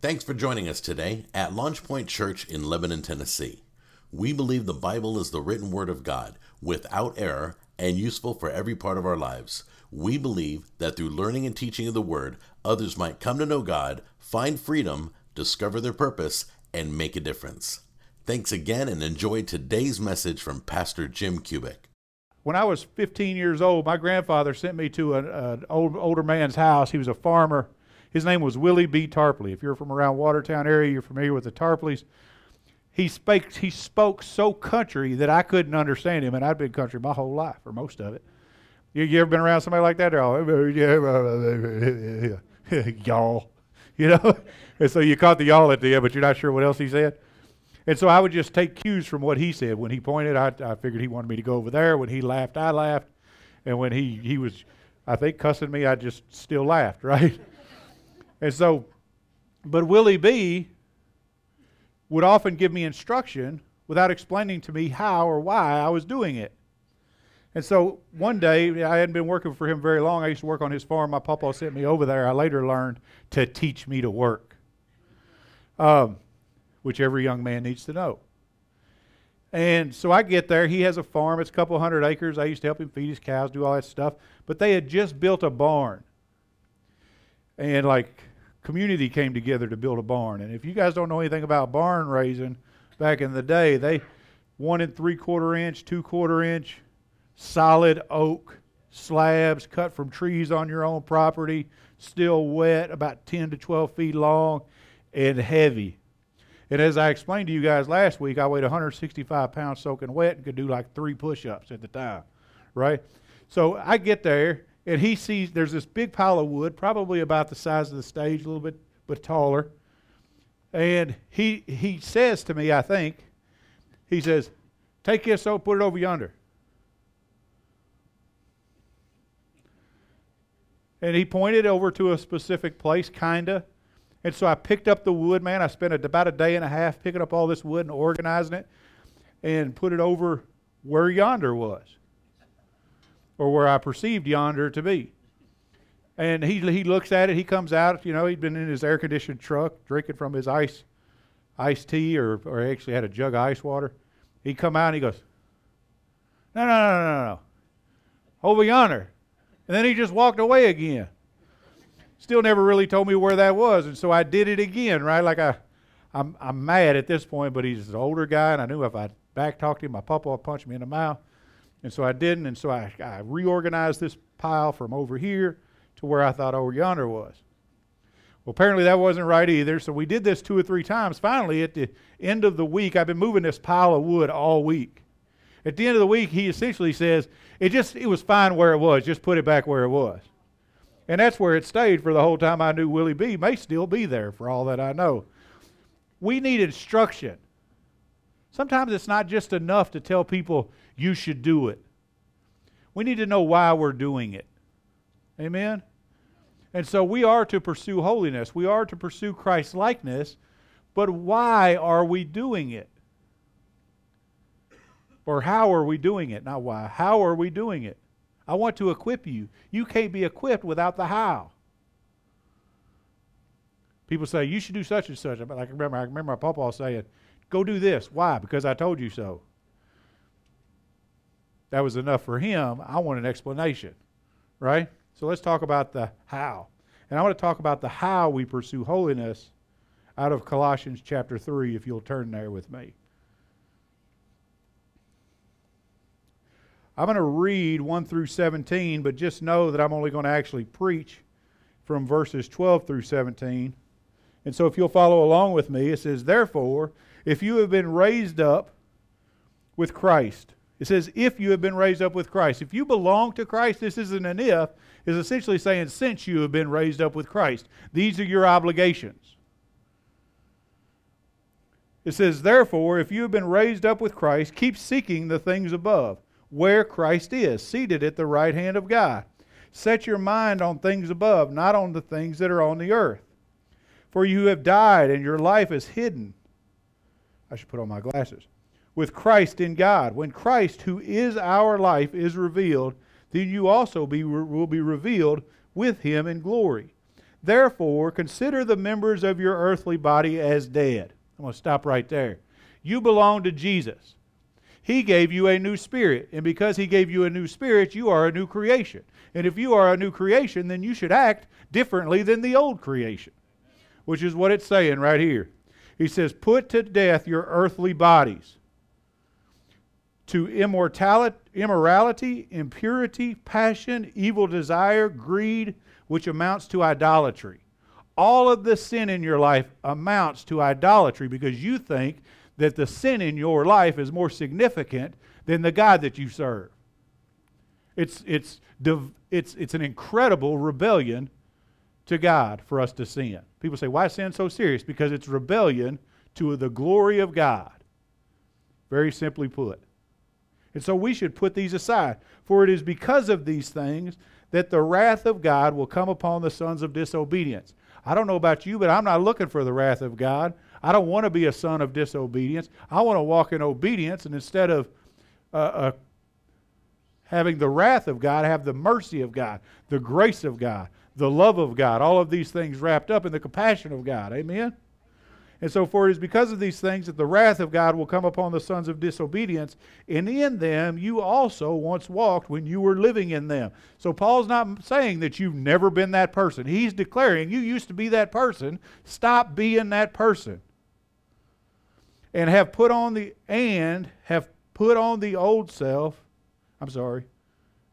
Thanks for joining us today at LaunchPoint Church in Lebanon, Tennessee. We believe the Bible is the written word of God, without error, and useful for every part of our lives. We believe that through learning and teaching of the word, others might come to know God, find freedom, discover their purpose, and make a difference. Thanks again and enjoy today's message from Pastor Jim Cubic. When I was 15 years old, my grandfather sent me to an, an old, older man's house. He was a farmer his name was Willie B. Tarpley. If you're from around Watertown area, you're familiar with the Tarpleys. He spoke, he spoke so country that I couldn't understand him, and I'd been country my whole life, or most of it. You, you ever been around somebody like that? They're all, y'all, you know? and so you caught the y'all at the end, but you're not sure what else he said. And so I would just take cues from what he said. When he pointed, I, I figured he wanted me to go over there. When he laughed, I laughed. And when he, he was, I think, cussing me, I just still laughed, right? And so, but Willie B would often give me instruction without explaining to me how or why I was doing it. And so one day, I hadn't been working for him very long. I used to work on his farm. My papa sent me over there. I later learned to teach me to work, um, which every young man needs to know. And so I get there. He has a farm. It's a couple hundred acres. I used to help him feed his cows, do all that stuff. But they had just built a barn. And like community came together to build a barn. And if you guys don't know anything about barn raising, back in the day, they and three quarter inch, two quarter inch, solid oak slabs cut from trees on your own property, still wet, about 10 to 12 feet long, and heavy. And as I explained to you guys last week, I weighed 165 pounds soaking wet and could do like three push ups at the time, right? So I get there, and he sees there's this big pile of wood, probably about the size of the stage, a little bit but taller. And he he says to me, I think, he says, "Take this so put it over yonder." And he pointed over to a specific place, kinda. And so I picked up the wood, man. I spent about a day and a half picking up all this wood and organizing it, and put it over where yonder was or where I perceived yonder to be. And he, he looks at it, he comes out, you know, he'd been in his air conditioned truck drinking from his ice iced tea or, or actually had a jug of ice water. He'd come out and he goes, No, no, no, no, no. Over yonder. And then he just walked away again. Still never really told me where that was. And so I did it again, right? Like I, I'm, I'm mad at this point, but he's an older guy, and I knew if I back talked him, my papa would punch me in the mouth. And so I didn't, and so I, I reorganized this pile from over here to where I thought over yonder was. Well, apparently that wasn't right either, so we did this two or three times. Finally, at the end of the week, I've been moving this pile of wood all week. At the end of the week, he essentially says, it just it was fine where it was, just put it back where it was. And that's where it stayed for the whole time I knew Willie B may still be there for all that I know. We need instruction. Sometimes it's not just enough to tell people you should do it. We need to know why we're doing it. Amen? And so we are to pursue holiness. We are to pursue Christ likeness, but why are we doing it? Or how are we doing it? Not why. How are we doing it? I want to equip you. You can't be equipped without the how. People say you should do such and such. Like I remember, I remember my papa saying, Go do this. Why? Because I told you so. That was enough for him. I want an explanation, right? So let's talk about the how. And I want to talk about the how we pursue holiness out of Colossians chapter 3, if you'll turn there with me. I'm going to read 1 through 17, but just know that I'm only going to actually preach from verses 12 through 17. And so if you'll follow along with me, it says, Therefore, if you have been raised up with Christ. It says, if you have been raised up with Christ. If you belong to Christ, this isn't an if, is essentially saying, since you have been raised up with Christ. These are your obligations. It says, therefore, if you have been raised up with Christ, keep seeking the things above, where Christ is, seated at the right hand of God. Set your mind on things above, not on the things that are on the earth. For you have died, and your life is hidden I should put on my glasses. With Christ in God. When Christ, who is our life, is revealed, then you also be, will be revealed with him in glory. Therefore, consider the members of your earthly body as dead. I'm going to stop right there. You belong to Jesus. He gave you a new spirit. And because He gave you a new spirit, you are a new creation. And if you are a new creation, then you should act differently than the old creation, which is what it's saying right here. He says, Put to death your earthly bodies to immortality, immorality, impurity, passion, evil desire, greed, which amounts to idolatry. All of the sin in your life amounts to idolatry because you think that the sin in your life is more significant than the God that you serve. It's, it's, it's, it's an incredible rebellion to God for us to sin. People say, why sin so serious? Because it's rebellion to the glory of God. Very simply put. And so we should put these aside. For it is because of these things that the wrath of God will come upon the sons of disobedience. I don't know about you, but I'm not looking for the wrath of God. I don't want to be a son of disobedience. I want to walk in obedience, and instead of uh, uh, having the wrath of God, have the mercy of God, the grace of God, the love of God, all of these things wrapped up in the compassion of God. Amen? And so, for it is because of these things that the wrath of God will come upon the sons of disobedience, and in them you also once walked when you were living in them. So, Paul's not saying that you've never been that person. He's declaring you used to be that person. Stop being that person and have put on the and have put on the old self. I'm sorry,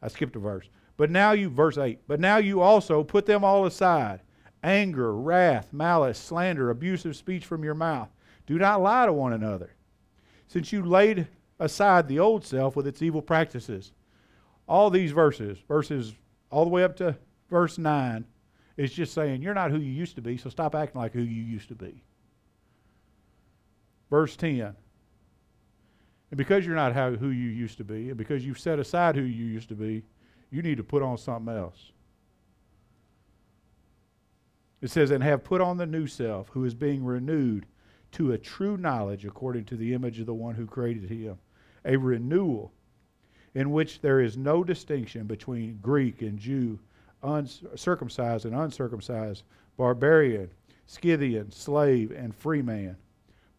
I skipped a verse. But now you verse 8. But now you also put them all aside. Anger, wrath, malice, slander, abusive speech from your mouth. Do not lie to one another. Since you laid aside the old self with its evil practices. All these verses, verses all the way up to verse 9, is just saying you're not who you used to be, so stop acting like who you used to be. Verse 10. And because you're not how, who you used to be, and because you've set aside who you used to be, you need to put on something else. It says, and have put on the new self, who is being renewed to a true knowledge according to the image of the one who created him. A renewal in which there is no distinction between Greek and Jew, circumcised and uncircumcised, barbarian, Scythian, slave, and free man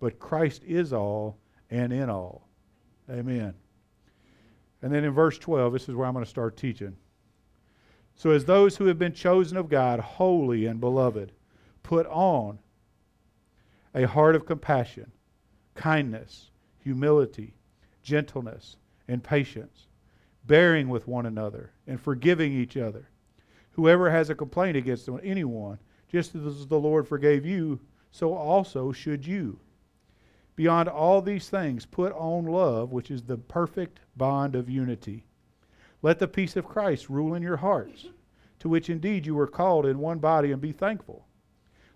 but Christ is all and in all. Amen. And then in verse 12, this is where I'm going to start teaching. So, as those who have been chosen of God, holy and beloved, put on a heart of compassion, kindness, humility, gentleness, and patience, bearing with one another and forgiving each other. Whoever has a complaint against anyone, just as the Lord forgave you, so also should you. Beyond all these things, put on love, which is the perfect bond of unity. Let the peace of Christ rule in your hearts, to which indeed you were called in one body, and be thankful.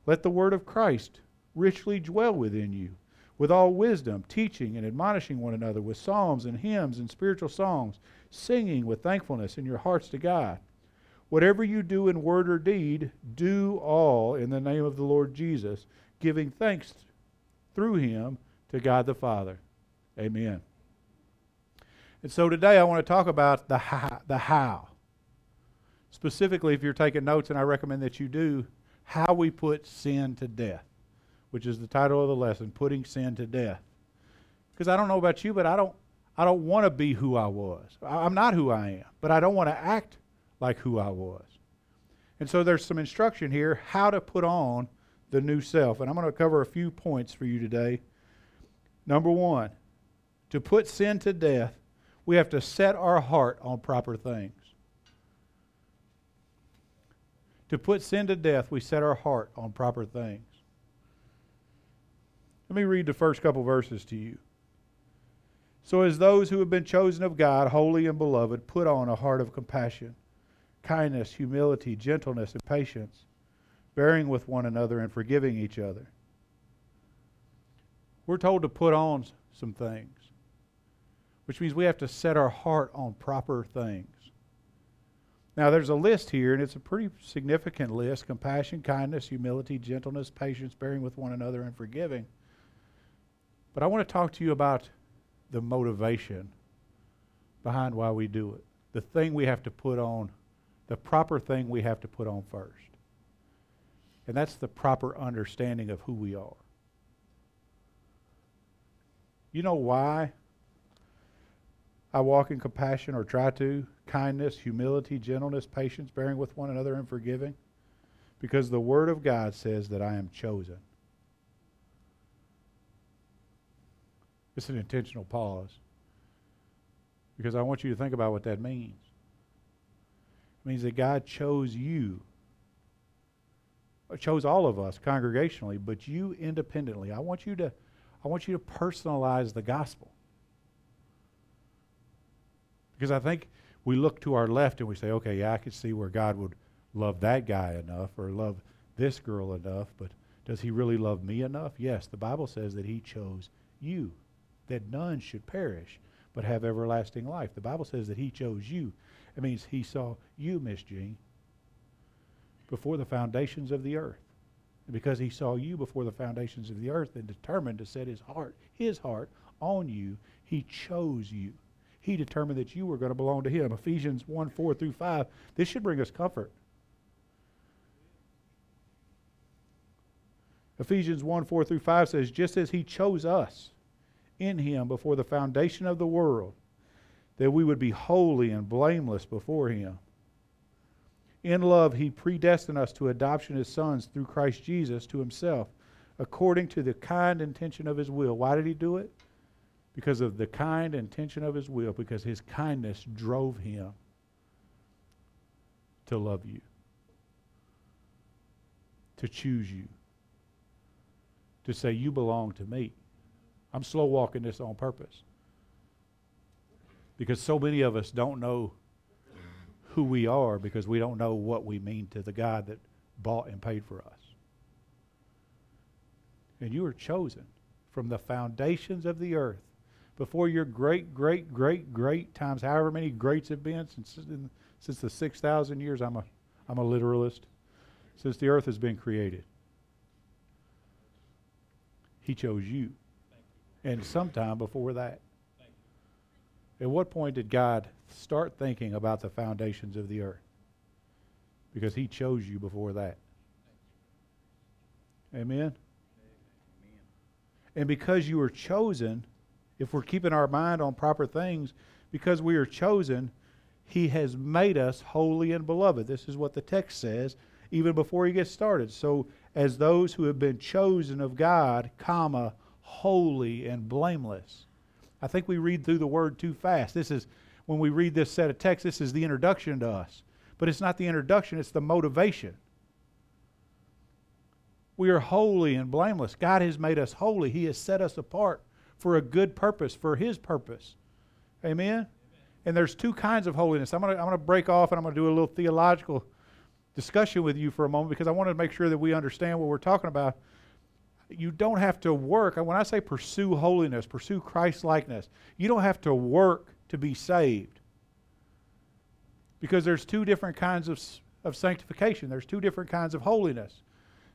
Let the word of Christ richly dwell within you, with all wisdom, teaching and admonishing one another with psalms and hymns and spiritual songs, singing with thankfulness in your hearts to God. Whatever you do in word or deed, do all in the name of the Lord Jesus, giving thanks through him to God the Father. Amen. And so today I want to talk about the how, the how. Specifically, if you're taking notes, and I recommend that you do, how we put sin to death, which is the title of the lesson, putting sin to death. Because I don't know about you, but I don't I don't want to be who I was. I'm not who I am, but I don't want to act like who I was. And so there's some instruction here how to put on the new self. And I'm going to cover a few points for you today Number one, to put sin to death, we have to set our heart on proper things. To put sin to death, we set our heart on proper things. Let me read the first couple verses to you. So, as those who have been chosen of God, holy and beloved, put on a heart of compassion, kindness, humility, gentleness, and patience, bearing with one another and forgiving each other. We're told to put on some things, which means we have to set our heart on proper things. Now, there's a list here, and it's a pretty significant list compassion, kindness, humility, gentleness, patience, bearing with one another, and forgiving. But I want to talk to you about the motivation behind why we do it. The thing we have to put on, the proper thing we have to put on first. And that's the proper understanding of who we are. You know why I walk in compassion or try to? Kindness, humility, gentleness, patience, bearing with one another, and forgiving? Because the Word of God says that I am chosen. It's an intentional pause. Because I want you to think about what that means. It means that God chose you, chose all of us congregationally, but you independently. I want you to, I want you to personalize the gospel. Because I think we look to our left and we say, okay, yeah, I can see where God would love that guy enough or love this girl enough, but does he really love me enough? Yes, the Bible says that he chose you, that none should perish, but have everlasting life. The Bible says that he chose you. It means he saw you, Miss Jean, before the foundations of the earth. And because he saw you before the foundations of the earth and determined to set his heart, his heart, on you, he chose you. He determined that you were going to belong to him. Ephesians 1 4 through 5. This should bring us comfort. Ephesians 1 4 through 5 says, Just as he chose us in him before the foundation of the world, that we would be holy and blameless before him. In love, he predestined us to adoption as sons through Christ Jesus to himself, according to the kind intention of his will. Why did he do it? Because of the kind intention of his will, because his kindness drove him to love you, to choose you, to say, You belong to me. I'm slow walking this on purpose. Because so many of us don't know who we are because we don't know what we mean to the God that bought and paid for us. And you were chosen from the foundations of the earth before your great, great, great, great times, however many greats have been since, since the 6,000 years. I'm a, I'm a literalist. Since the earth has been created, He chose you and sometime before that. At what point did God start thinking about the foundations of the earth? Because He chose you before that. Amen? Amen. And because you were chosen, if we're keeping our mind on proper things, because we are chosen, He has made us holy and beloved. This is what the text says even before He gets started. So, as those who have been chosen of God, comma, holy and blameless. I think we read through the word too fast. This is when we read this set of texts, this is the introduction to us. But it's not the introduction, it's the motivation. We are holy and blameless. God has made us holy. He has set us apart for a good purpose, for His purpose. Amen? Amen. And there's two kinds of holiness. I'm going to I'm going to break off and I'm going to do a little theological discussion with you for a moment because I want to make sure that we understand what we're talking about you don't have to work. When I say pursue holiness, pursue Christ likeness, you don't have to work to be saved. Because there's two different kinds of, of sanctification, there's two different kinds of holiness.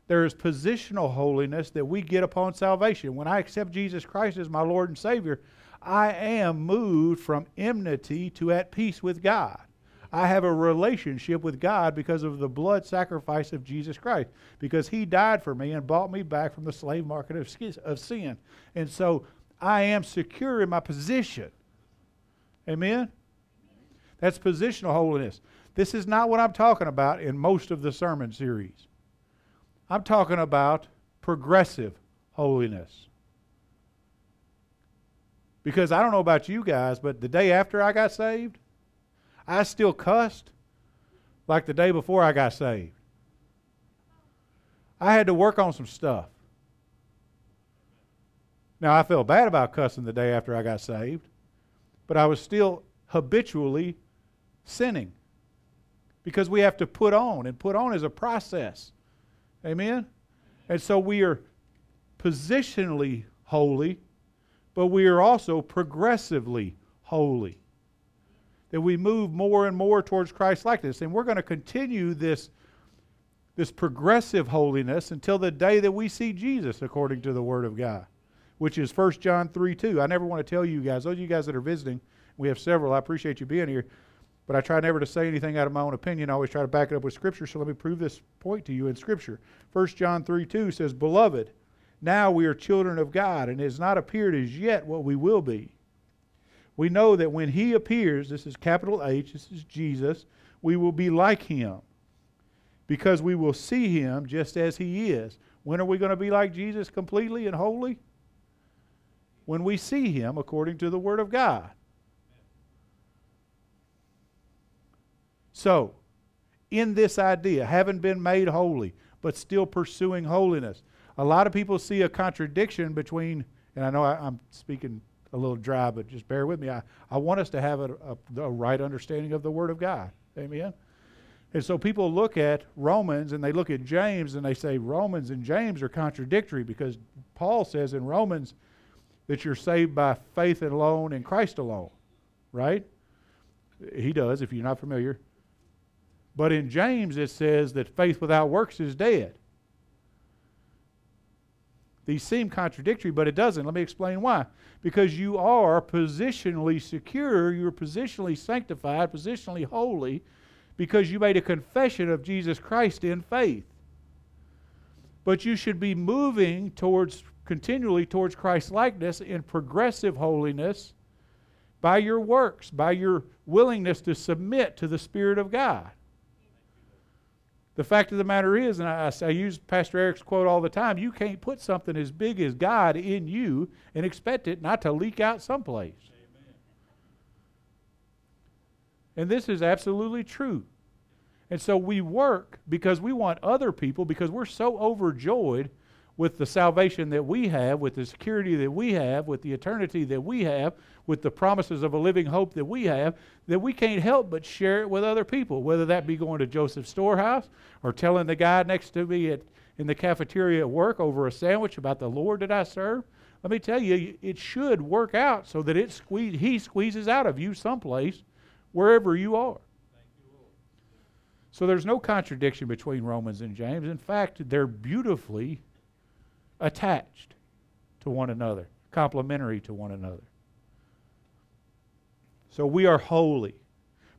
There is positional holiness that we get upon salvation. When I accept Jesus Christ as my Lord and Savior, I am moved from enmity to at peace with God. I have a relationship with God because of the blood sacrifice of Jesus Christ, because He died for me and bought me back from the slave market of, sin. And so I am secure in my position. Amen? That's positional holiness. This is not what I'm talking about in most of the sermon series. I'm talking about progressive holiness. Because I don't know about you guys, but the day after I got saved, I still cussed like the day before I got saved. I had to work on some stuff. Now, I felt bad about cussing the day after I got saved, but I was still habitually sinning because we have to put on, and put on is a process. Amen? And so we are positionally holy, but we are also progressively holy that we move more and more towards Christ likeness. And we're going to continue this, this progressive holiness until the day that we see Jesus according to the Word of God, which is 1 John 3 2. I never want to tell you guys, those of you guys that are visiting, we have several, I appreciate you being here. But I try never to say anything out of my own opinion. I always try to back it up with Scripture. So let me prove this point to you in Scripture. 1 John 3 2 says, Beloved, now we are children of God, and it has not appeared as yet what we will be. We know that when He appears, this is capital H, this is Jesus, we will be like Him because we will see Him just as He is. When are we going to be like Jesus completely and wholly? When we see Him according to the Word of God. So, in this idea, having been made holy, but still pursuing holiness, a lot of people see a contradiction between, and I know I, am speaking a little dry, but just bear with me. I, I want us to have a, a, a right understanding of the Word of God. Amen? And so people look at Romans and they look at James and they say Romans and James are contradictory because Paul says in Romans that you're saved by faith alone in Christ alone, right? He does, if you're not familiar. But in James, it says that faith without works is dead. These seem contradictory, but it doesn't. Let me explain why. Because you are positionally secure, you're positionally sanctified, positionally holy, because you made a confession of Jesus Christ in faith. But you should be moving towards continually towards Christ likeness in progressive holiness by your works, by your willingness to submit to the Spirit of God. The fact of the matter is, and I, I, use Pastor Eric's quote all the time you can't put something as big as God in you and expect it not to leak out someplace. Amen. And this is absolutely true. And so we work because we want other people, because we're so overjoyed with the salvation that we have, with the security that we have, with the eternity that we have, with the promises of a living hope that we have, that we can't help but share it with other people, whether that be going to Joseph's storehouse or telling the guy next to me at, in the cafeteria at work over a sandwich about the Lord that I serve. Let me tell you, it should work out so that it squeeze, he squeezes out of you someplace, wherever you are. So there's no contradiction between Romans and James. In fact, they're beautifully attached to one another, complementary to one another. So we are holy.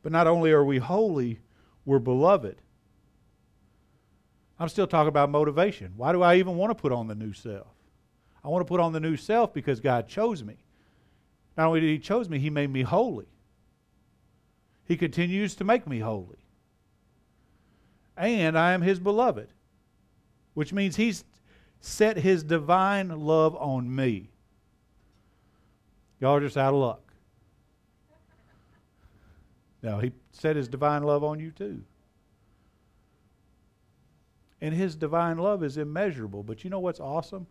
But not only are we holy, we're beloved. I'm still talking about motivation. Why do I even want to put on the new self? I want to put on the new self because God chose me. Not only did He chose me, He made me holy. He continues to make me holy. And I am His beloved, which means He's set his divine love on me. Y'all are just out of luck. No, he set his divine love on you too. And his divine love is immeasurable. But you know what's awesome?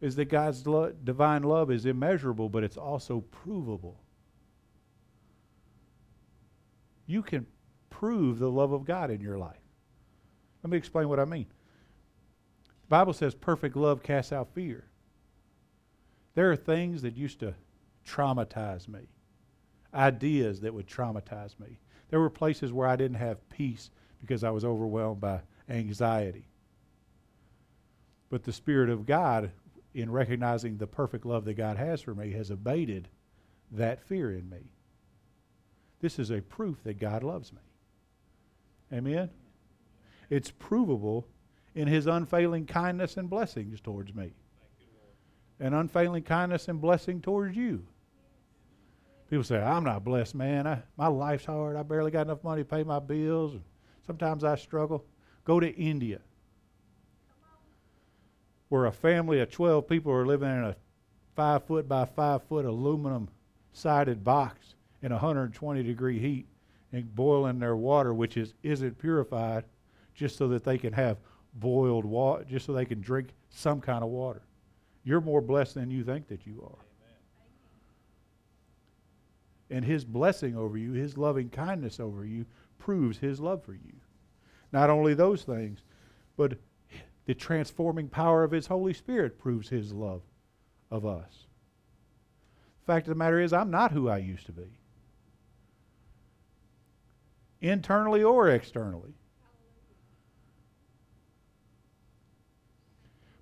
Is that God's lo- divine love is immeasurable, but it's also provable. You can prove the love of God in your life. Let me explain what I mean. The Bible says perfect love casts out fear. There are things that used to traumatize me, ideas that would traumatize me. There were places where I didn't have peace because I was overwhelmed by anxiety. But the Spirit of God, in recognizing the perfect love that God has for me, has abated that fear in me. This is a proof that God loves me. Amen? It's provable in his unfailing kindness and blessings towards me. and unfailing kindness and blessing towards you. People say, I'm not blessed, man. I, my life's hard. I barely got enough money to pay my bills. Sometimes I struggle. Go to India, where a family of 12 people are living in a five foot by five foot aluminum sided box in 120 degree heat and boiling their water, which is, isn't purified, just so that they can have boiled water just so they can drink some kind of water. You're more blessed than you think that you are. And his blessing over you, his loving kindness over you, proves his love for you. Not only those things, but the transforming power of his Holy Spirit proves his love of us. The fact of the matter is, I'm not who I used to be, internally or externally.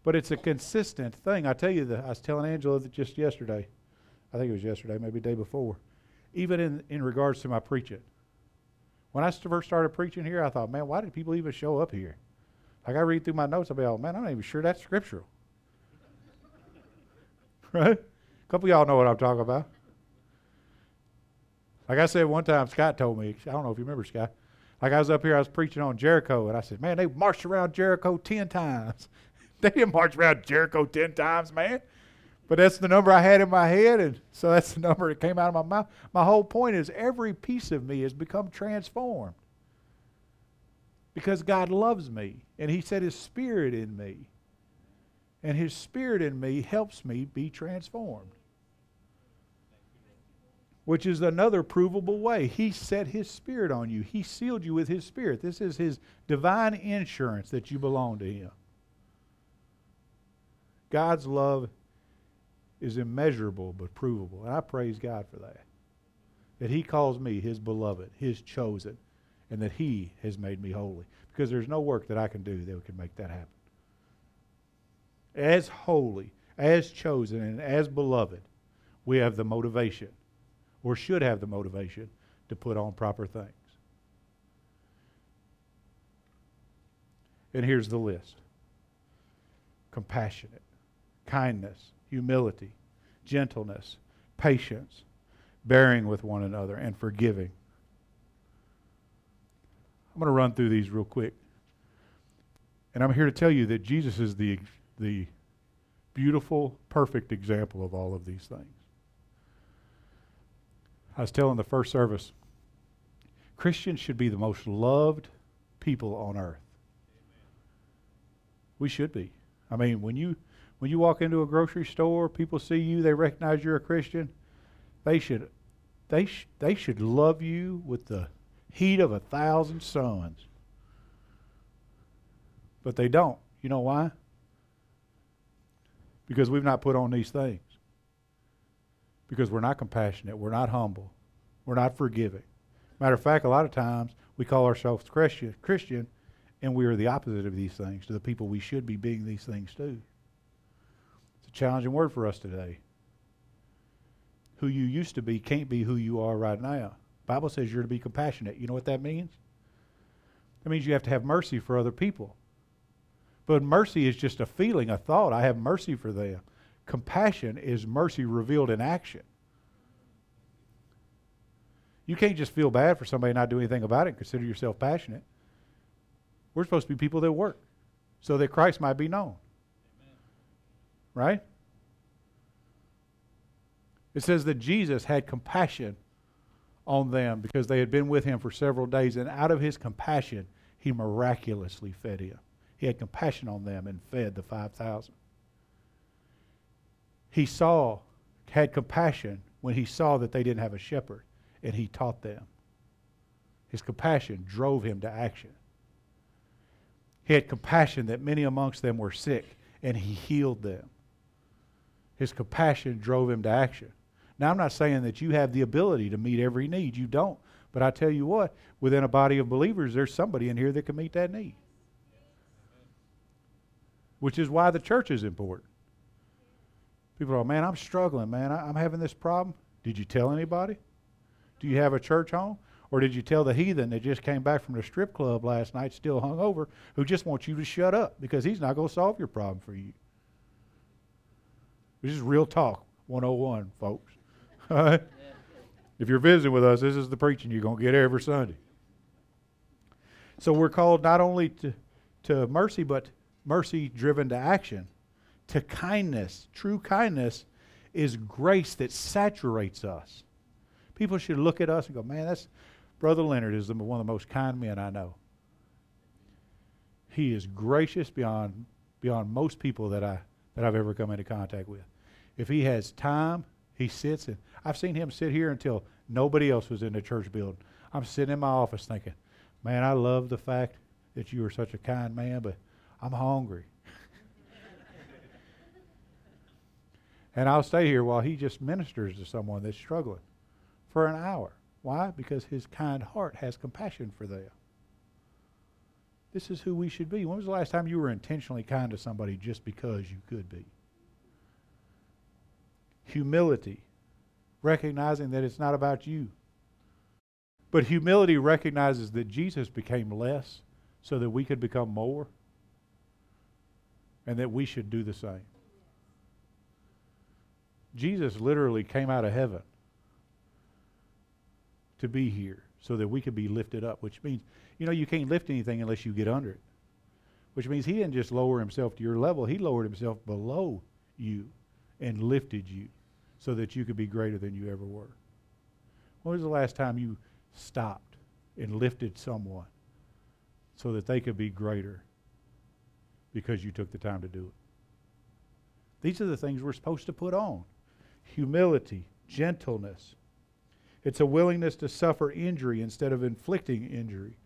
But it's a consistent thing. I tell you, that I was telling Angela that just yesterday. I think it was yesterday, maybe day before. Even in, in regards to my preaching. When I first started preaching here, I thought, man, why did people even show up here? Like I read through my notes, I'll be, oh man, I'm not even sure that's scriptural. right? A couple y'all know what I'm talking about. Like I said one time, Scott told me, I don't know if you remember Scott. Like I was up here, I was preaching on Jericho, and I said, man, they marched around Jericho 10 times. they didn't march around Jericho 10 times, man. But that's the number I had in my head, and so that's the number that came out of my mouth. My whole point is every piece of me has become transformed because God loves me, and He set His Spirit in me. And His Spirit in me helps me be transformed which is another provable way. He set His Spirit on you, He sealed you with His Spirit. This is His divine insurance that you belong to Him. God's love is immeasurable but provable. And I praise God for that. That He calls me His beloved, His chosen, and that He has made me holy. Because there's no work that I can do that can make that happen. As holy, as chosen, and as beloved, we have the motivation or should have the motivation to put on proper things. And here's the list compassionate, kindness, humility, gentleness, patience, bearing with one another, and forgiving. I'm going to run through these real quick. And I'm here to tell you that Jesus is the, the beautiful, perfect example of all of these things. I was telling the first service, Christians should be the most loved people on earth. We should be. I mean, when you when you walk into a grocery store, people see you, they recognize you're a Christian. They should they sh- they should love you with the heat of a thousand suns. But they don't. You know why? Because we've not put on these things because we're not compassionate, we're not humble, we're not forgiving. Matter of fact, a lot of times we call ourselves Christian, Christian, and we are the opposite of these things to the people we should be being these things to. A challenging word for us today. Who you used to be can't be who you are right now. Bible says you're to be compassionate. You know what that means? That means you have to have mercy for other people. But mercy is just a feeling, a thought. I have mercy for them. Compassion is mercy revealed in action. You can't just feel bad for somebody and not do anything about it and consider yourself passionate. We're supposed to be people that work so that Christ might be known. Right? It says that Jesus had compassion on them because they had been with him for several days, and out of his compassion, he miraculously fed him. He had compassion on them and fed the 5,000 he saw, had compassion when he saw that they didn't have a shepherd, and he taught them. His compassion drove him to action. He had compassion that many amongst them were sick, and he healed them. His compassion drove him to action. Now, I'm not saying that you have the ability to meet every need. You don't. But I tell you what, within a body of believers, there's somebody in here that can meet that need. Which is why the church is important. People are, man, I'm struggling, man. I'm having this problem. Did you tell anybody? Do you have a church home? Or did you tell the heathen that just came back from the strip club last night, still hung over, who just wants you to shut up because he's not going to solve your problem for you? This is real talk 101, folks. If you're visiting with us, this is the preaching you're going to get every Sunday. So we're called not only to, to mercy, but mercy driven to action to kindness. True kindness is grace that saturates us. People should look at us and go, man, that's Brother Leonard is one of the most kind men I know. He is gracious beyond beyond most people that I that I've ever come into contact with. If he has time, he sits and I've seen him sit here until nobody else was in the church building. I'm sitting in my office thinking, man, I love the fact that you are such a kind man, but I'm hungry. And I'll stay here while he just ministers to someone that's struggling for an hour. Why? Because his kind heart has compassion for them. This is who we should be. When was the last time you were intentionally kind to somebody just because you could be? Humility. recognizing that it's not about you. But humility recognizes that Jesus became less so that we could become more and that we should do the same. Jesus literally came out of heaven to be here so that we could be lifted up, which means, you know, you can't lift anything unless you get under it. Which means he didn't just lower himself to your level, he lowered himself below you and lifted you so that you could be greater than you ever were. When was the last time you stopped and lifted someone so that they could be greater because you took the time to do it? These are the things we're supposed to put on humility, gentleness. It's a willingness to suffer injury instead of inflicting injury.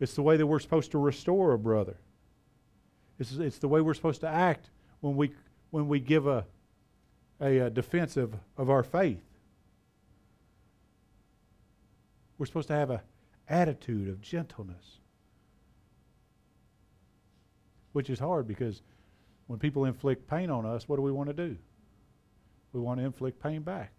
It's the way that we're supposed to restore a brother. It's, it's the way we're supposed to act when we, when we give a, a, a defense of, of our faith. We're supposed to have an attitude of gentleness, which is hard because when people inflict pain on us, what do we want to do? We want to inflict pain back.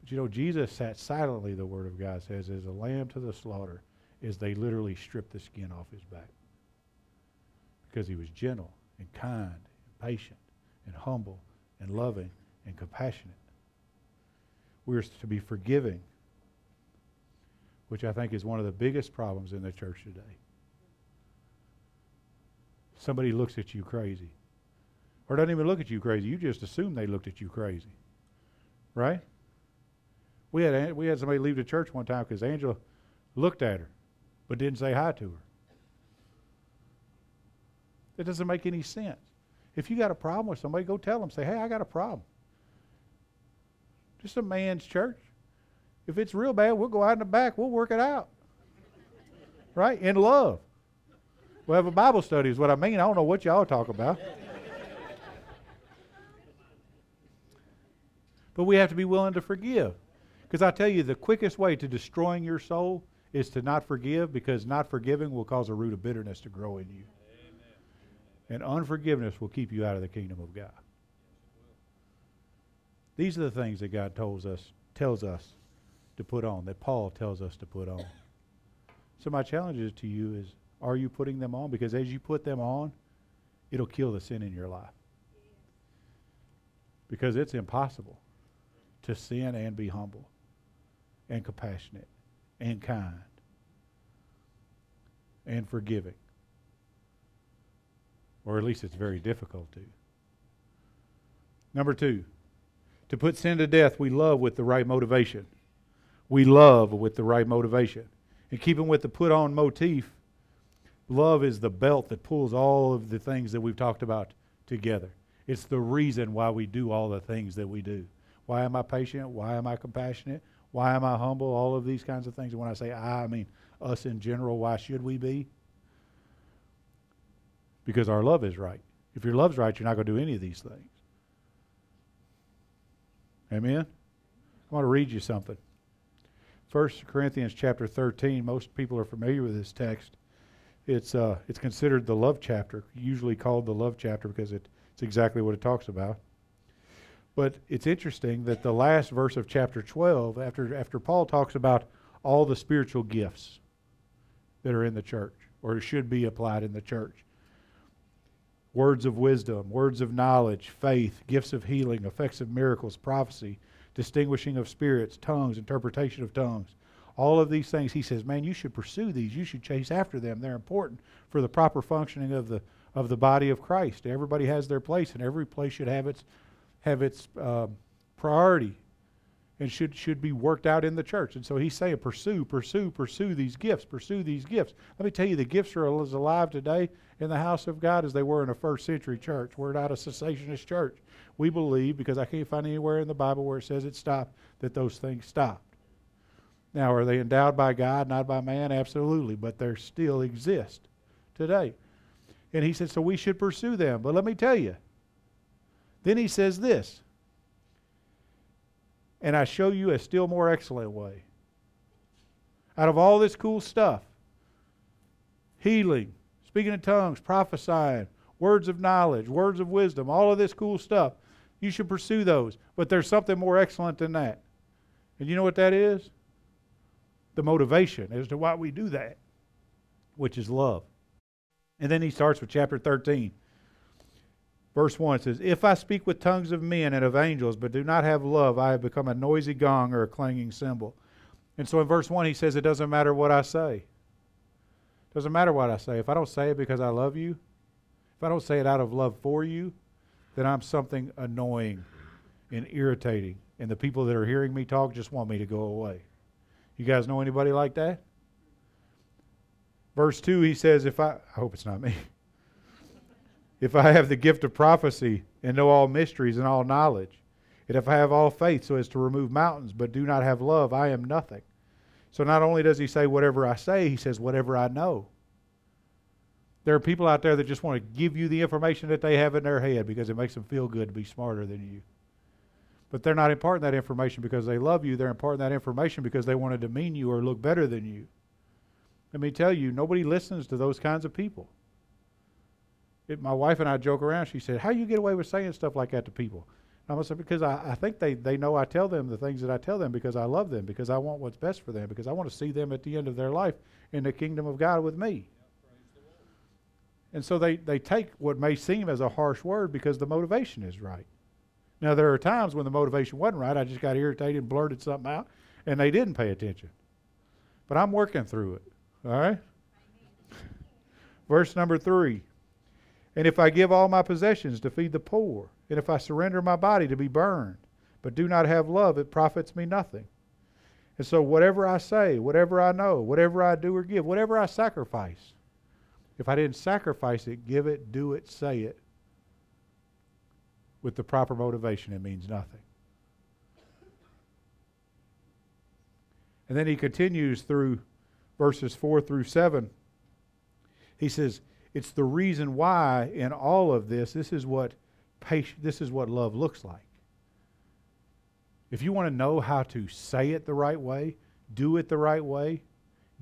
But you know, Jesus sat silently, the Word of God says, as a lamb to the slaughter, as they literally stripped the skin off his back. Because he was gentle and kind patient and humble and loving and compassionate. We're to be forgiving, which I think is one of the biggest problems in the church today. Somebody looks at you crazy. Or doesn't even look at you crazy. You just assume they looked at you crazy. Right? We had, we had somebody leave the church one time because Angela looked at her but didn't say hi to her. That doesn't make any sense. If you got a problem with somebody, go tell them. Say, hey, I got a problem. Just a man's church. If it's real bad, we'll go out in the back. We'll work it out. right? In love. We'll have a Bible study, is what I mean. I don't know what y'all talk about. but we have to be willing to forgive. Because I tell you, the quickest way to destroying your soul is to not forgive because not forgiving will cause a root of bitterness to grow in you. And unforgiveness will keep you out of the kingdom of God. These are the things that God tells us tells us to put on, that Paul tells us to put on. So my challenge to you is are you putting them on? Because as you put them on, it'll kill the sin in your life. Because it's impossible to sin and be humble and compassionate and kind and forgiving. Or at least it's very difficult to. Number two, to put sin to death, we love with the right motivation. We love with the right motivation. And keeping with the put on motif, love is the belt that pulls all of the things that we've talked about together. It's the reason why we do all the things that we do. Why am I patient? Why am I compassionate? Why am I humble? All of these kinds of things. And when I say I, I mean us in general. Why should we be? Because our love is right. If your love's right, you're not going to do any of these things. Amen? I want to read you something. 1 Corinthians chapter 13, most people are familiar with this text. It's, uh, it's considered the love chapter, usually called the love chapter because it, it's exactly what it talks about. But it's interesting that the last verse of chapter 12, after, after Paul talks about all the spiritual gifts that are in the church, or should be applied in the church words of wisdom, words of knowledge, faith, gifts of healing, effects of miracles, prophecy, distinguishing of spirits, tongues, interpretation of tongues. All of these things, he says, man, you should pursue these. You should chase after them. They're important for the proper functioning of the of the body of Christ. Everybody has their place, and every place should have its have its uh, priority and should should be worked out in the church. And so he's saying, pursue, pursue, pursue these gifts, pursue these gifts. Let me tell you, the gifts are alive today in the house of God as they were in a first century church. We're not a cessationist church. We believe, because I can't find anywhere in the Bible where it says it stopped, that those things stopped. Now, are they endowed by God, not by man? Absolutely, but they still exist today. And he said, so we should pursue them. But let me tell you, then he says this, and I show you a still more excellent way. Out of all this cool stuff, healing, speaking in tongues, prophesying, words of knowledge, words of wisdom, all of this cool stuff, You should pursue those. But there's something more excellent than that. And you know what that is? The motivation as to why we do that, which is love. And then he starts with chapter 13. Verse 1 says, If I speak with tongues of men and of angels, but do not have love, I have become a noisy gong or a clanging cymbal. And so in verse 1, he says, It doesn't matter what I say. Doesn't matter what I say. If I don't say it because I love you, if I don't say it out of love for you, then I'm something annoying and irritating. And the people that are hearing me talk just want me to go away. You guys know anybody like that? Verse 2, he says, If I, I hope it's not me. if I have the gift of prophecy and know all mysteries and all knowledge, and if I have all faith so as to remove mountains, but do not have love, I am nothing. So not only does he say whatever I say, he says whatever I know. There are people out there that just want to give you the information that they have in their head because it makes them feel good to be smarter than you. But they're not imparting that information because they love you. They're imparting that information because they want to demean you or look better than you. Let me tell you, nobody listens to those kinds of people. It, my wife and I joke around. She said, How do you get away with saying stuff like that to people? I'm to say, Because I, I think they, they know I tell them the things that I tell them because I love them, because I want what's best for them, because I want to see them at the end of their life in the kingdom of God with me. And so they, they take what may seem as a harsh word because the motivation is right. Now, there are times when the motivation wasn't right. I just got irritated and blurted something out, and they didn't pay attention. But I'm working through it. All right? Verse number three. And if I give all my possessions to feed the poor, and if I surrender my body to be burned, but do not have love, it profits me nothing. And so, whatever I say, whatever I know, whatever I do or give, whatever I sacrifice, if I didn't sacrifice it, give it, do it, say it, with the proper motivation, it means nothing. And then he continues through verses 4 through 7. He says, It's the reason why in all of this, this is what patient, this is what love looks like. If you want to know how to say it the right way, do it the right way,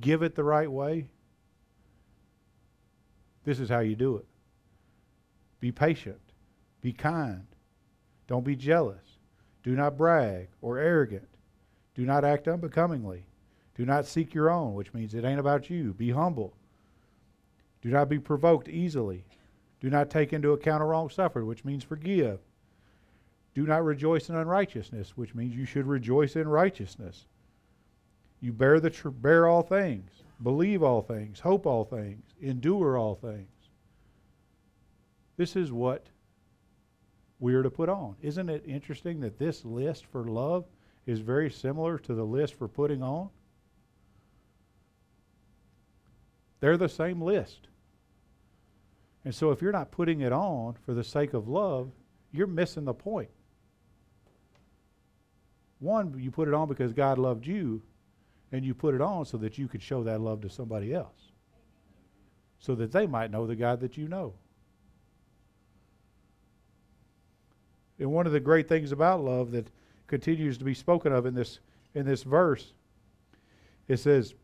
give it the right way, this is how you do it. Be patient. Be kind. Don't be jealous. Do not brag or arrogant. Do not act unbecomingly. Do not seek your own, which means it ain't about you. Be humble. Do not be provoked easily. Do not take into account a wrong suffered, which means forgive. Do not rejoice in unrighteousness, which means you should rejoice in righteousness. You bear the tr- bear all things believe all things, hope all things, endure all things. This is what we are to put on. Isn't it interesting that this list for love is very similar to the list for putting on? They're the same list. And so if you're not putting it on for the sake of love, you're missing the point. One, you put it on because God loved you, and you put it on so that you could show that love to somebody else, so that they might know the God that you know. And one of the great things about love that continues to be spoken of in this in this verse, it says,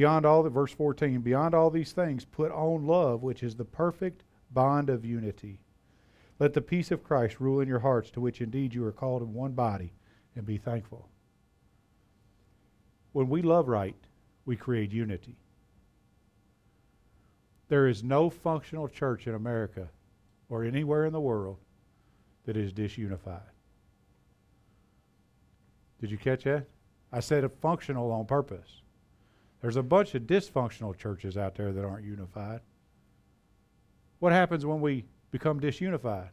beyond all the verse 14, beyond all these things, put on love, which is the perfect bond of unity. Let the peace of Christ rule in your hearts, to which indeed you are called in one body, and be thankful. When we love right, we create unity. There is no functional church in America or anywhere in the world that is disunified. Did you catch that? I said a functional on purpose. There's a bunch of dysfunctional churches out there that aren't unified. What happens when we become disunified?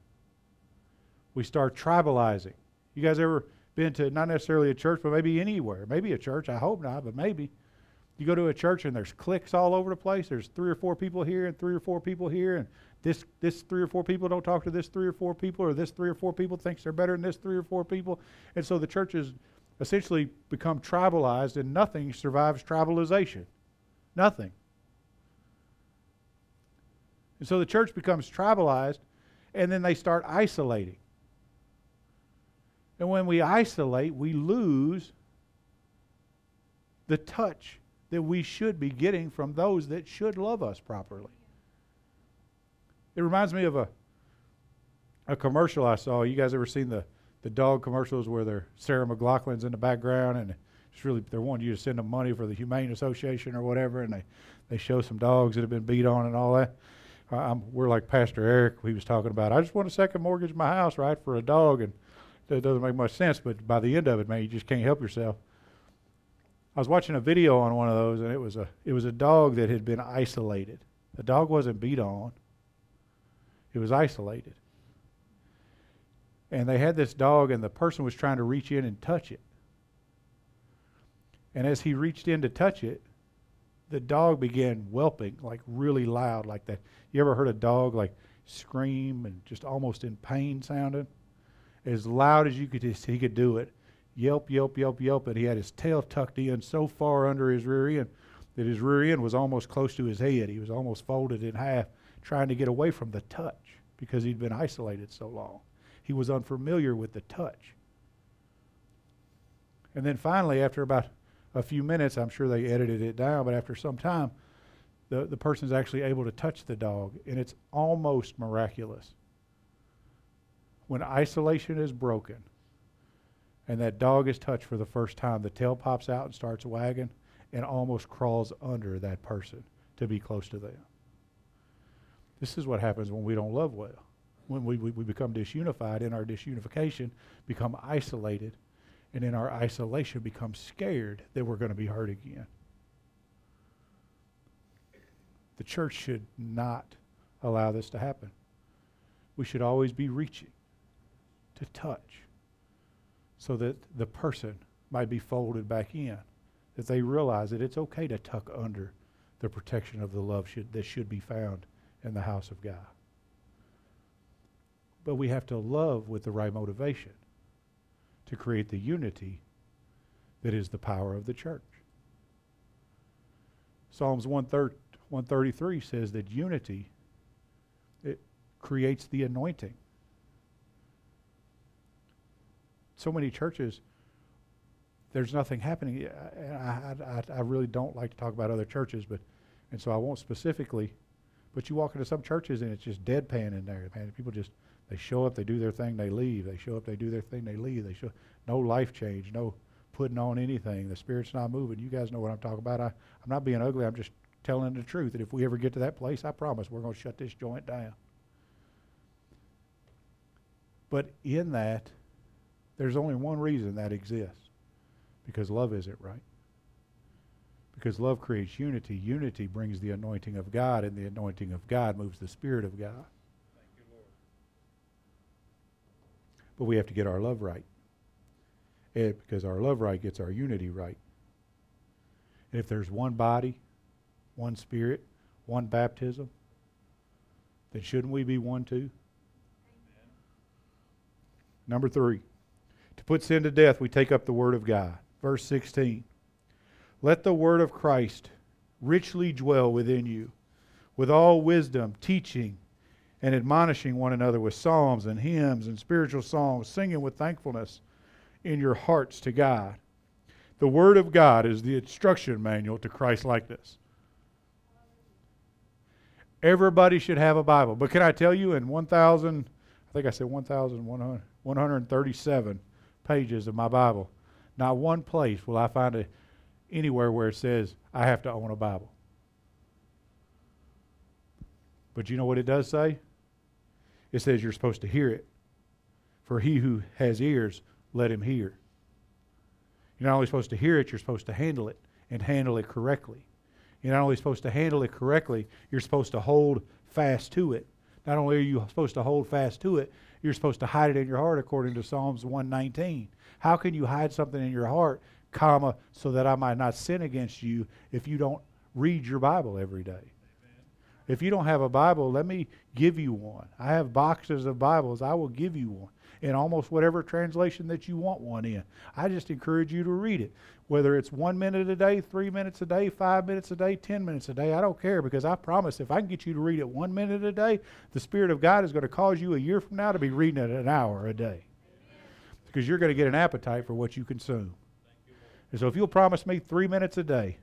We start tribalizing. You guys ever been to not necessarily a church, but maybe anywhere. Maybe a church. I hope not, but maybe. You go to a church and there's cliques all over the place. There's three or four people here and three or four people here, and this this three or four people don't talk to this three or four people, or this three or four people thinks they're better than this three or four people, and so the church has essentially become tribalized, and nothing survives tribalization. Nothing. And so the church becomes tribalized, and then they start isolating. And when we isolate, we lose the touch that we should be getting from those that should love us properly. It reminds me of a a commercial I saw. You guys ever seen the the dog commercials where they're Sarah McLachlan's in the background and it's really they're wanting you to send them money for the Humane Association or whatever, and they they show some dogs that have been beat on and all that. We're like Pastor Eric. He was talking about. I just want a second mortgage my house, right, for a dog, and that doesn't make much sense. But by the end of it, man, you just can't help yourself. I was watching a video on one of those, and it was a it was a dog that had been isolated. The dog wasn't beat on. It was isolated. And they had this dog, and the person was trying to reach in and touch it. And as he reached in to touch it, the dog began whelping like really loud, like that. You ever heard a dog like scream and just almost in pain sounding? As loud as you could he could do it. Yelp, yelp, yelp, yelp, and he had his tail tucked in so far under his rear end that his rear end was almost close to his head. He was almost folded in half, trying to get away from the touch because he'd been isolated so long. He was unfamiliar with the touch. And then finally, after about a few minutes, I'm sure they edited it down, but after some time, the, the person's actually able to touch the dog, and it's almost miraculous. When isolation is broken and that dog is touched for the first time, the tail pops out and starts wagging and almost crawls under that person to be close to them. This is what happens when we don't love well. When we, we, we become disunified, in our disunification, become isolated, and in our isolation, become scared that we're going to be hurt again. The church should not allow this to happen. We should always be reaching to touch so that the person might be folded back in that they realize that it's okay to tuck under the protection of the love should, that should be found in the house of God. But we have to love with the right motivation to create the unity that is the power of the church. Psalms 133 says that unity it creates the anointing. So many churches there's nothing happening. I, I, I really don't like to talk about other churches, but and so I won't specifically. But you walk into some churches and it's just deadpan in there. Man, people just they show up, they do their thing, they leave. They show up, they do their thing, they leave. They show no life change, no putting on anything. The spirit's not moving. You guys know what I'm talking about. I, I'm not being ugly. I'm just telling the truth. That if we ever get to that place, I promise we're going to shut this joint down. But in that, there's only one reason that exists because love isn't right. Because love creates unity. Unity brings the anointing of God, and the anointing of God moves the Spirit of God. You, but we have to get our love right. And because our love right gets our unity right. And if there's one body, one spirit, one baptism, then shouldn't we be one too? Amen. Number three, to put sin to death, we take up the Word of God. Verse 16 Let the word of Christ richly dwell within you, with all wisdom, teaching and admonishing one another with psalms and hymns and spiritual songs, singing with thankfulness in your hearts to God. The Word of God is the instruction manual to Christ likeness. Everybody should have a Bible. But can I tell you, in 1,000, I think I said 1,137 pages of my Bible, not one place will I find a, anywhere where it says I have to own a Bible. But you know what it does say? It says you're supposed to hear it. For he who has ears, let him hear. You're not only supposed to hear it, you're supposed to handle it and handle it correctly. You're not only supposed to handle it correctly, you're supposed to hold fast to it. Not only are you supposed to hold fast to it, you're supposed to hide it in your heart according to Psalms 119. How can you hide something in your heart, comma, so that I might not sin against you if you don't read your Bible every day? If you don't have a Bible, let me give you one. I have boxes of Bibles. I will give you one in almost whatever translation that you want one in. I just encourage you to read it. Whether it's one minute a day, three minutes a day, five minutes a day, ten minutes a day, I don't care because I promise if I can get you to read it one minute a day, the Spirit of God is going to cause you a year from now to be reading it an hour a day because you're going to get an appetite for what you consume. And so if you'll promise me three minutes a day,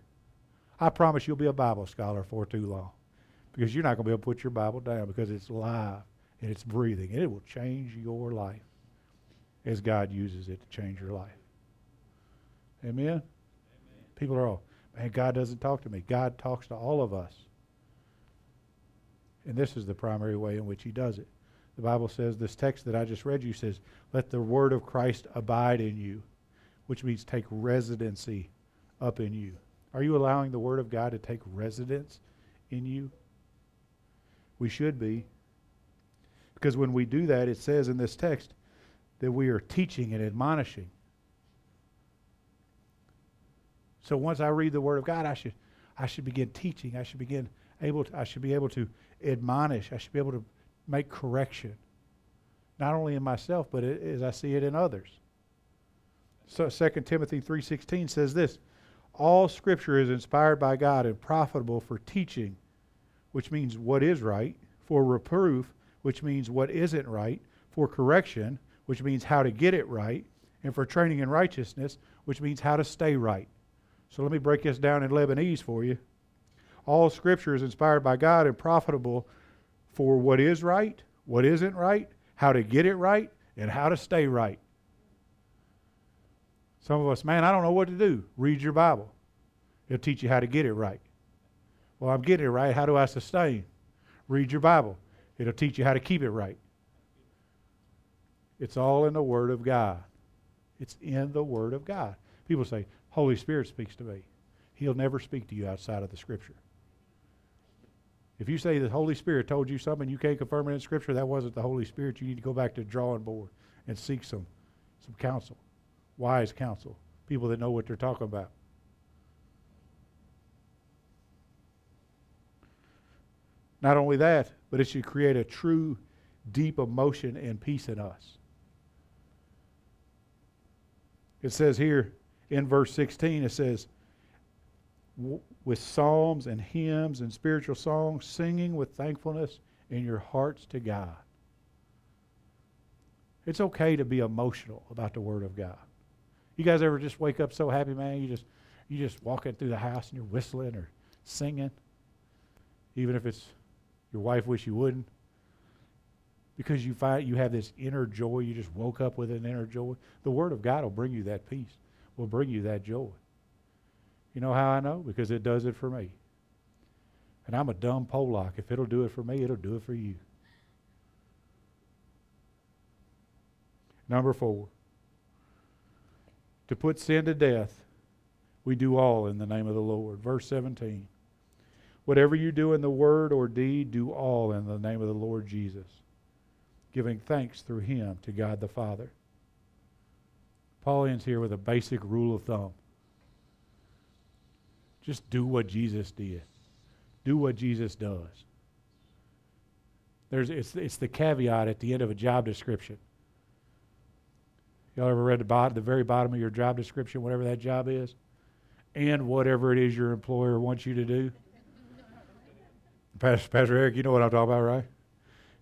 I promise you'll be a Bible scholar for too long because you're not going to be able to put your Bible down because it's live and it's breathing, and it will change your life as God uses it to change your life. Amen? Amen. People are all, man, God doesn't talk to me. God talks to all of us. And this is the primary way in which he does it. The Bible says, this text that I just read you says, let the word of Christ abide in you, which means take residency up in you. Are you allowing the word of God to take residence in you? We should be. Because when we do that, it says in this text that we are teaching and admonishing. So once I read the Word of God, I should, I should begin teaching. I should begin able to, I should be able to admonish. I should be able to make correction, not only in myself, but as I see it in others. So 2 Timothy 3.16 says this, All Scripture is inspired by God and profitable for teaching, which means what is right, for reproof, which means what isn't right, for correction, which means how to get it right, and for training in righteousness, which means how to stay right. So let me break this down in Lebanese for you. All scripture is inspired by God and profitable for what is right, what isn't right, how to get it right, and how to stay right. Some of us, man, I don't know what to do. Read your Bible. It'll teach you how to get it right. Well, I'm getting it right. How do I sustain? Read your Bible. It'll teach you how to keep it right. It's all in the Word of God. It's in the Word of God. People say, Holy Spirit speaks to me. He'll never speak to you outside of the Scripture. If you say the Holy Spirit told you something you can't confirm it in Scripture, that wasn't the Holy Spirit. You need to go back to the drawing board and seek some, some counsel, wise counsel, people that know what they're talking about. Not only that, but it should create a true, deep emotion and peace in us. It says here, in verse 16, it says, with psalms and hymns and spiritual songs, singing with thankfulness in your hearts to God. It's okay to be emotional about the Word of God. You guys ever just wake up so happy, man? You just you just walking through the house and you're whistling or singing, even if it's your wife wish you wouldn't, because you find you have this inner joy. You just woke up with an inner joy. The Word of God will bring you that peace will bring you that joy. You know how I know? Because it does it for me. And I'm a dumb Pollock. If it'll do it for me, it'll do it for you. Number four. To put sin to death, we do all in the name of the Lord. Verse 17. Whatever you do in the word or deed, do all in the name of the Lord Jesus, giving thanks through him to God the Father. Paul ends here with a basic rule of thumb. Just do what Jesus did. Do what Jesus does. There's, it's, it's the caveat at the end of a job description. Y'all ever read the, the very bottom of your job description, whatever that job is? And whatever it is your employer wants you to do? Pastor, pastor Eric, you know what I'm talking about, right?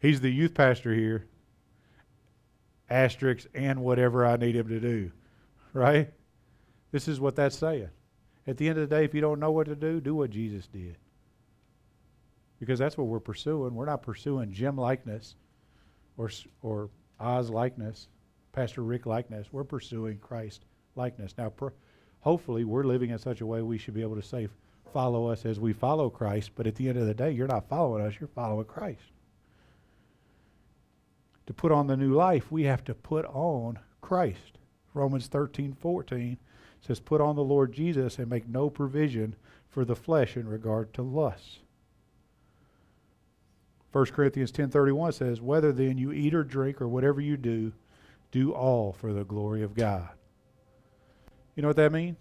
He's the youth pastor here asterisk, and whatever I need him to do. Right? This is what that's saying. At the end of the day, if you don't know what to do, do what Jesus did. Because that's what we're pursuing. We're not pursuing Jim likeness or, or Oz likeness, Pastor Rick likeness. We're pursuing Christ likeness. Now, hopefully, we're living in such a way we should be able to say, follow us as we follow Christ. But at the end of the day, you're not following us, you're following Christ to put on the new life, we have to put on Christ. Romans 13, 14 says, Put on the Lord Jesus and make no provision for the flesh in regard to lusts. 1 Corinthians 10:31 says, "Whether then you eat or drink or whatever you do, do all for the glory of God." You know what that means?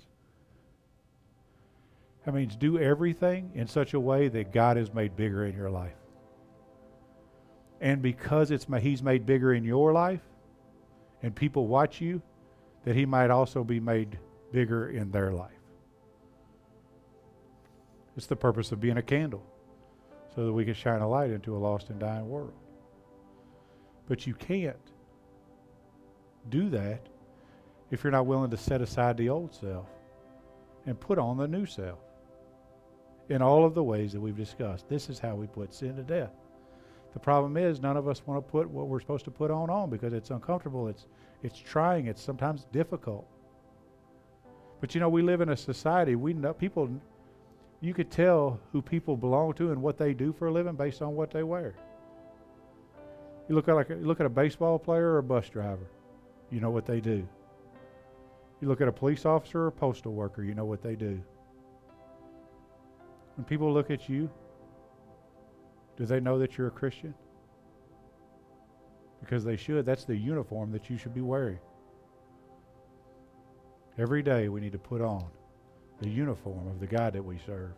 That means do everything in such a way that God is made bigger in your life. And because it's he's made bigger in your life and people watch you, that he might also be made bigger in their life. It's the purpose of being a candle so that we can shine a light into a lost and dying world. But you can't do that if you're not willing to set aside the old self and put on the new self in all of the ways that we've discussed. This is how we put sin to death. The problem is none of us want to put what we're supposed to put on on because it's uncomfortable. It's it's trying. It's sometimes difficult. But you know, we live in a society. We know people. You could tell who people belong to and what they do for a living based on what they wear. You look at like a, you look at a baseball player or a bus driver, you know what they do. You look at a police officer or a postal worker, you know what they do. When people look at you, do they know that you're a Christian? Because they should. That's the uniform that you should be wearing. Every day we need to put on the uniform of the God that we serve.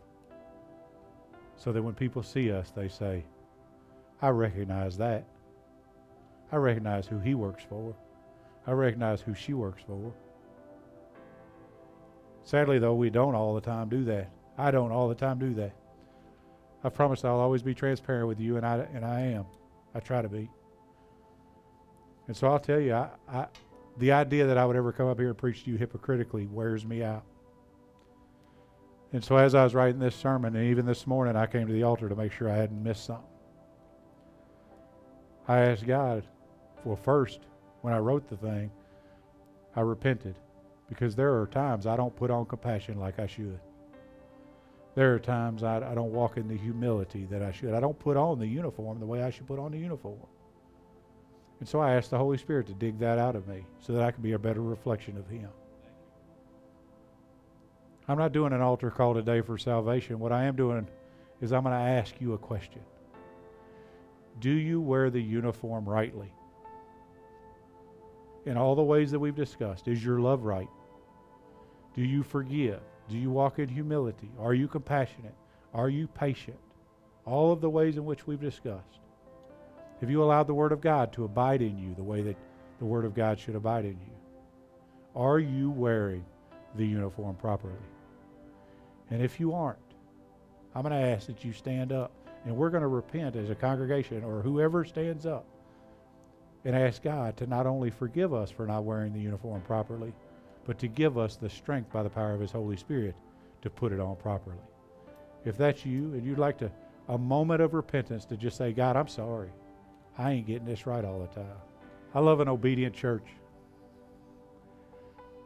So that when people see us, they say, I recognize that. I recognize who he works for. I recognize who she works for. Sadly, though, we don't all the time do that. I don't all the time do that. I promise I'll always be transparent with you, and I, and I am. I try to be. And so I'll tell you, I, I, the idea that I would ever come up here and preach to you hypocritically wears me out. And so as I was writing this sermon, and even this morning, I came to the altar to make sure I hadn't missed something. I asked God, well, first, when I wrote the thing, I repented because there are times I don't put on compassion like I should. There are times I, I don't walk in the humility that I should. I don't put on the uniform the way I should put on the uniform. And so I asked the Holy Spirit to dig that out of me so that I can be a better reflection of Him. I'm not doing an altar call today for salvation. What I am doing is I'm going to ask you a question Do you wear the uniform rightly? In all the ways that we've discussed, is your love right? Do you forgive? Do you walk in humility? Are you compassionate? Are you patient? All of the ways in which we've discussed. Have you allowed the Word of God to abide in you the way that the Word of God should abide in you? Are you wearing the uniform properly? And if you aren't, I'm going to ask that you stand up and we're going to repent as a congregation or whoever stands up and ask God to not only forgive us for not wearing the uniform properly, but to give us the strength by the power of His Holy Spirit to put it on properly. If that's you and you'd like to, a moment of repentance to just say, God, I'm sorry. I ain't getting this right all the time. I love an obedient church.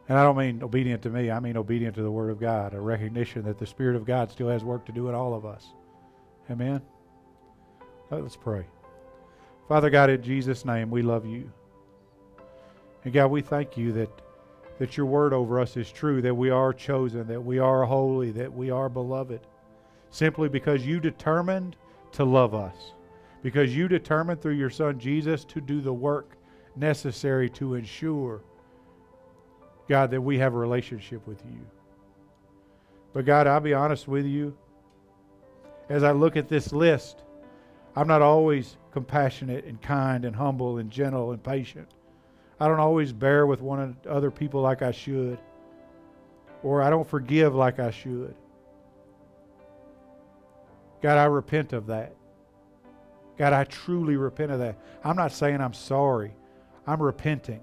And I don't mean obedient to me, I mean obedient to the Word of God, a recognition that the Spirit of God still has work to do in all of us. Amen? Let's pray. Father God, in Jesus' name, we love you. And God, we thank you that, that your word over us is true, that we are chosen, that we are holy, that we are beloved, simply because you determined to love us, because you determined through your Son Jesus to do the work necessary to ensure, God, that we have a relationship with you. But God, I'll be honest with you. As I look at this list, I'm not always compassionate and kind and humble and gentle and patient. I don't always bear with one other people like I should. Or I don't forgive like I should. God, I repent of that. God, I truly repent of that. I'm not saying I'm sorry. I'm repenting,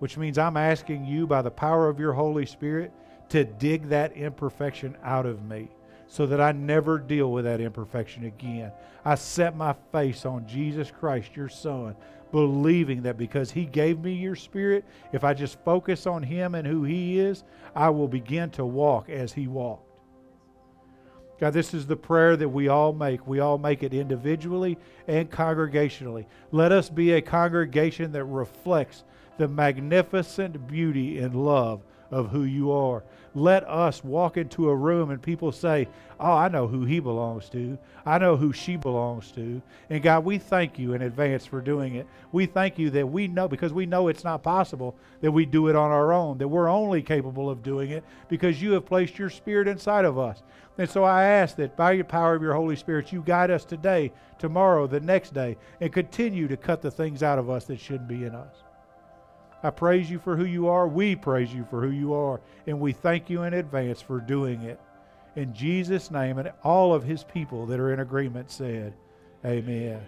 which means I'm asking you by the power of your Holy Spirit to dig that imperfection out of me so that I never deal with that imperfection again. I set my face on Jesus Christ, your Son, believing that because He gave me your Spirit, if I just focus on Him and who He is, I will begin to walk as He walked. God, this is the prayer that we all make. We all make it individually and congregationally. Let us be a congregation that reflects the magnificent beauty and love of who you are. Let us walk into a room and people say, Oh, I know who he belongs to. I know who she belongs to. And God, we thank you in advance for doing it. We thank you that we know, because we know it's not possible that we do it on our own, that we're only capable of doing it because you have placed your spirit inside of us. And so I ask that by your power of your Holy Spirit, you guide us today, tomorrow, the next day, and continue to cut the things out of us that shouldn't be in us. I praise you for who you are. We praise you for who you are. And we thank you in advance for doing it. In Jesus' name, and all of his people that are in agreement said, Amen.